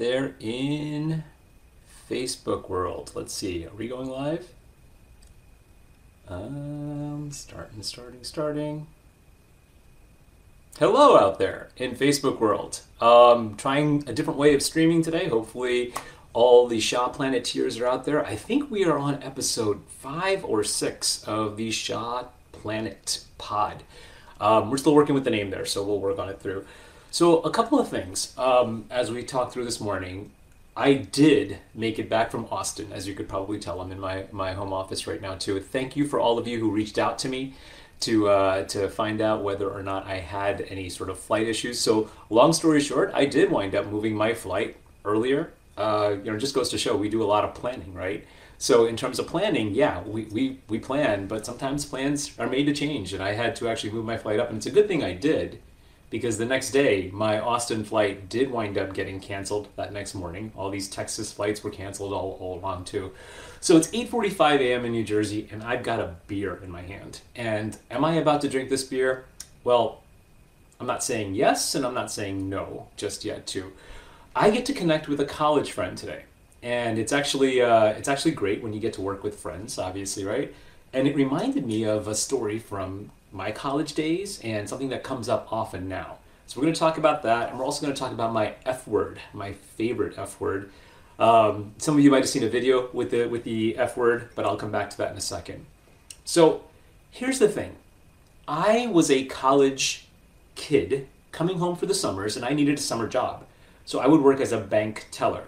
there in Facebook world. Let's see, are we going live? Um, starting, starting, starting. Hello out there in Facebook world. Um, trying a different way of streaming today. Hopefully, all the Shah Planeteers are out there. I think we are on episode five or six of the Shah Plan-it Pod. Um, we're still working with the name there, so we'll work on it through. So, a couple of things um, as we talked through this morning. I did make it back from Austin, as you could probably tell. I'm in my, my home office right now, too. Thank you for all of you who reached out to me to uh, to find out whether or not I had any sort of flight issues. So, long story short, I did wind up moving my flight earlier. Uh, you know, just goes to show we do a lot of planning, right? So, in terms of planning, yeah, we, we, we plan, but sometimes plans are made to change, and I had to actually move my flight up, and it's a good thing I did because the next day my Austin flight did wind up getting canceled that next morning. All these Texas flights were canceled all, all along too. So it's 8:45 a.m. in New Jersey and I've got a beer in my hand. And am I about to drink this beer? Well, I'm not saying yes and I'm not saying no just yet too. I get to connect with a college friend today. And it's actually uh, it's actually great when you get to work with friends, obviously, right? And it reminded me of a story from my college days and something that comes up often now. So we're going to talk about that, and we're also going to talk about my F word, my favorite F word. Um, some of you might have seen a video with the with the F word, but I'll come back to that in a second. So here's the thing: I was a college kid coming home for the summers, and I needed a summer job. So I would work as a bank teller,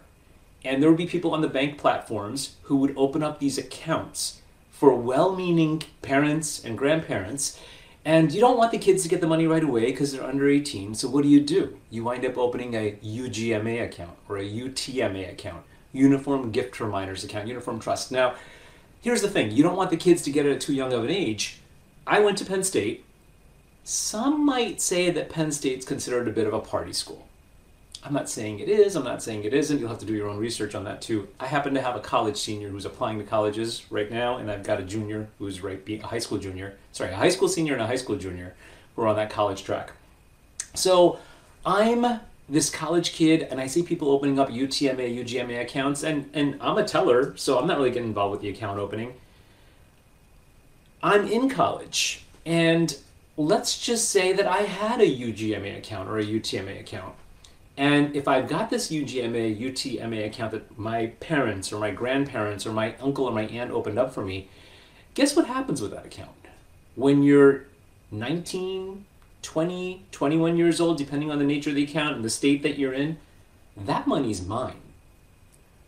and there would be people on the bank platforms who would open up these accounts for well-meaning parents and grandparents and you don't want the kids to get the money right away because they're under 18. So what do you do? You wind up opening a UGMA account or a UTMA account, Uniform Gift Reminders account, Uniform Trust. Now, here's the thing you don't want the kids to get it at too young of an age. I went to Penn State. Some might say that Penn State's considered a bit of a party school. I'm not saying it is, I'm not saying it isn't. You'll have to do your own research on that too. I happen to have a college senior who's applying to colleges right now, and I've got a junior who's right being a high school junior. Sorry, a high school senior and a high school junior who are on that college track. So I'm this college kid, and I see people opening up UTMA, UGMA accounts, and, and I'm a teller, so I'm not really getting involved with the account opening. I'm in college, and let's just say that I had a UGMA account or a UTMA account. And if I've got this UGMA, UTMA account that my parents or my grandparents or my uncle or my aunt opened up for me, guess what happens with that account? When you're 19, 20, 21 years old, depending on the nature of the account and the state that you're in, that money's mine.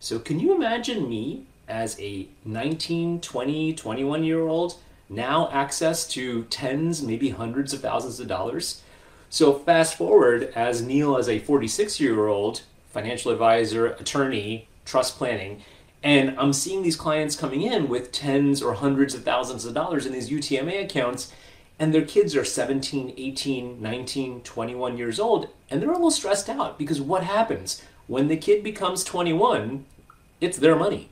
So can you imagine me as a 19, 20, 21 year old now access to tens, maybe hundreds of thousands of dollars? So fast forward as Neil as a 46 year old financial advisor, attorney, trust planning, and I'm seeing these clients coming in with tens or hundreds of thousands of dollars in these UTMA accounts and their kids are 17, 18, 19, 21 years old and they're a little stressed out because what happens when the kid becomes 21, it's their money.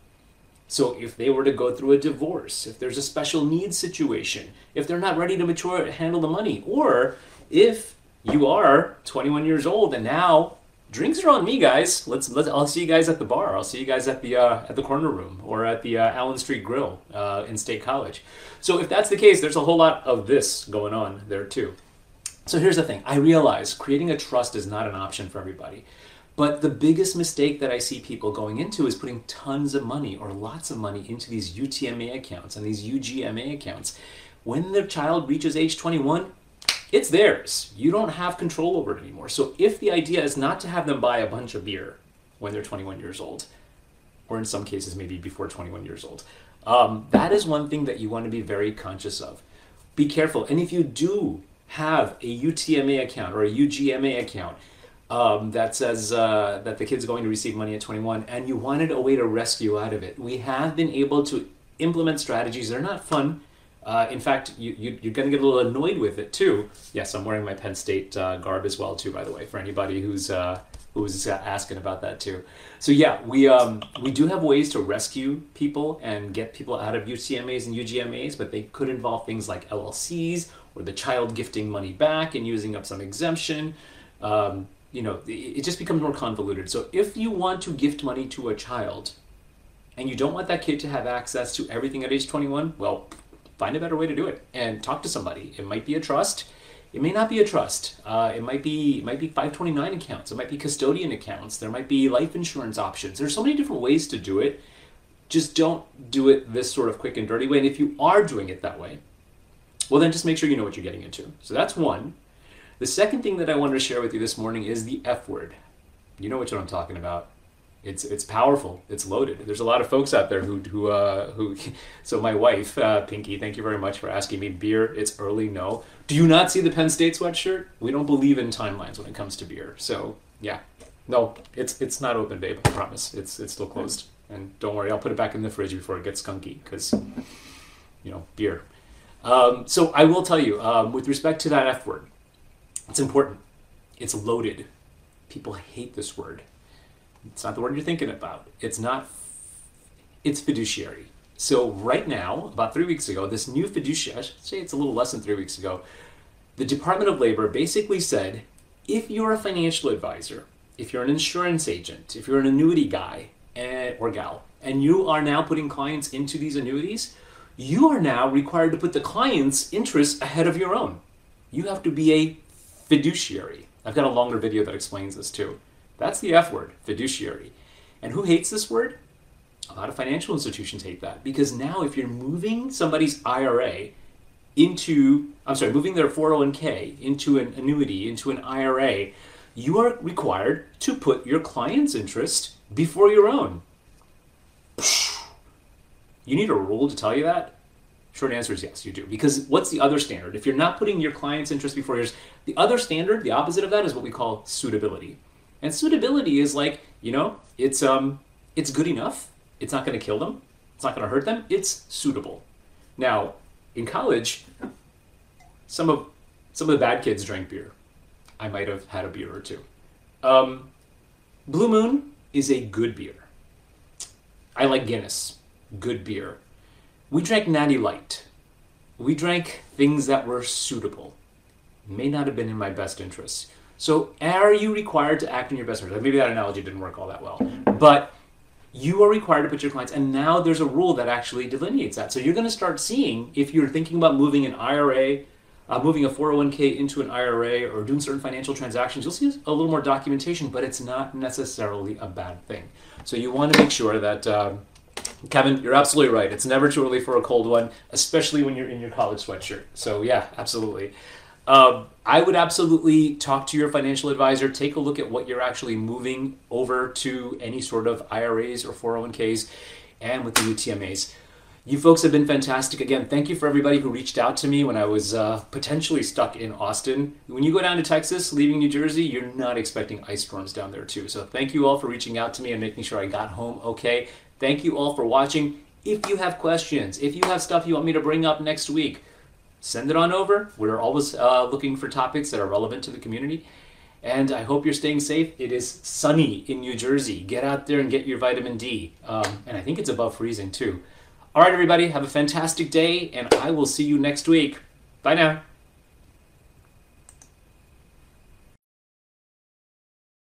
So if they were to go through a divorce, if there's a special needs situation, if they're not ready to mature handle the money, or if you are 21 years old and now drinks are on me guys. Let's, let's i'll see you guys at the bar. I'll see you guys at the uh, at the corner room or at the uh, allen street grill uh, in state college. So if that's the case there's a whole lot of this going on there too. So here's the thing. I realize creating a trust is not an option for everybody. But the biggest mistake that i see people going into is putting tons of money or lots of money into these utma accounts and these ugma accounts. When the child reaches age 21 it's theirs. You don't have control over it anymore. So if the idea is not to have them buy a bunch of beer when they're 21 years old, or in some cases maybe before 21 years old, um, that is one thing that you want to be very conscious of. Be careful. And if you do have a UTMA account or a UGMA account um, that says uh, that the kid's going to receive money at 21 and you wanted a way to rescue out of it, we have been able to implement strategies. They're not fun uh, in fact, you, you, are going to get a little annoyed with it too. Yes, I'm wearing my Penn State uh, garb as well too, by the way, for anybody who's uh, who's asking about that too. So yeah, we um, we do have ways to rescue people and get people out of UTMA's and UGMAs, but they could involve things like LLCs or the child gifting money back and using up some exemption. Um, you know, it just becomes more convoluted. So if you want to gift money to a child and you don't want that kid to have access to everything at age 21, well, find a better way to do it and talk to somebody. It might be a trust. It may not be a trust. Uh, it might be it might be 529 accounts. It might be custodian accounts. There might be life insurance options. There's so many different ways to do it. Just don't do it this sort of quick and dirty way. And if you are doing it that way, well, then just make sure you know what you're getting into. So that's one. The second thing that I wanted to share with you this morning is the F word. You know what I'm talking about. It's it's powerful. It's loaded. There's a lot of folks out there who who uh, who. So my wife, uh, Pinky, thank you very much for asking me. Beer. It's early. No. Do you not see the Penn State sweatshirt? We don't believe in timelines when it comes to beer. So yeah, no, it's it's not open, babe. I promise. It's it's still closed. And don't worry, I'll put it back in the fridge before it gets skunky because you know beer. Um, so I will tell you, um, with respect to that F word, it's important. It's loaded. People hate this word. It's not the word you're thinking about. It's not. It's fiduciary. So right now, about three weeks ago, this new fiduciary, I should say it's a little less than three weeks ago, the Department of Labor basically said, if you're a financial advisor, if you're an insurance agent, if you're an annuity guy and, or gal, and you are now putting clients into these annuities, you are now required to put the client's interests ahead of your own. You have to be a fiduciary. I've got a longer video that explains this too. That's the F word, fiduciary. And who hates this word? A lot of financial institutions hate that because now if you're moving somebody's IRA into, I'm sorry, moving their 401k into an annuity, into an IRA, you are required to put your client's interest before your own. You need a rule to tell you that? Short answer is yes, you do. Because what's the other standard? If you're not putting your client's interest before yours, the other standard, the opposite of that, is what we call suitability. And suitability is like, you know, it's um, it's good enough. It's not going to kill them. It's not going to hurt them. It's suitable. Now, in college, some of some of the bad kids drank beer. I might have had a beer or two. Um, Blue Moon is a good beer. I like Guinness, good beer. We drank Natty Light. We drank things that were suitable. May not have been in my best interests. So, are you required to act in your best interest? Maybe that analogy didn't work all that well. But you are required to put your clients, and now there's a rule that actually delineates that. So, you're going to start seeing if you're thinking about moving an IRA, uh, moving a 401k into an IRA, or doing certain financial transactions, you'll see a little more documentation, but it's not necessarily a bad thing. So, you want to make sure that. Uh, Kevin, you're absolutely right. It's never too early for a cold one, especially when you're in your college sweatshirt. So, yeah, absolutely. Uh, I would absolutely talk to your financial advisor. Take a look at what you're actually moving over to any sort of IRAs or 401ks and with the UTMAs. You folks have been fantastic. Again, thank you for everybody who reached out to me when I was uh, potentially stuck in Austin. When you go down to Texas, leaving New Jersey, you're not expecting ice storms down there, too. So, thank you all for reaching out to me and making sure I got home okay. Thank you all for watching. If you have questions, if you have stuff you want me to bring up next week, send it on over. We're always uh, looking for topics that are relevant to the community. And I hope you're staying safe. It is sunny in New Jersey. Get out there and get your vitamin D. Um, and I think it's above freezing too. All right, everybody, have a fantastic day, and I will see you next week. Bye now.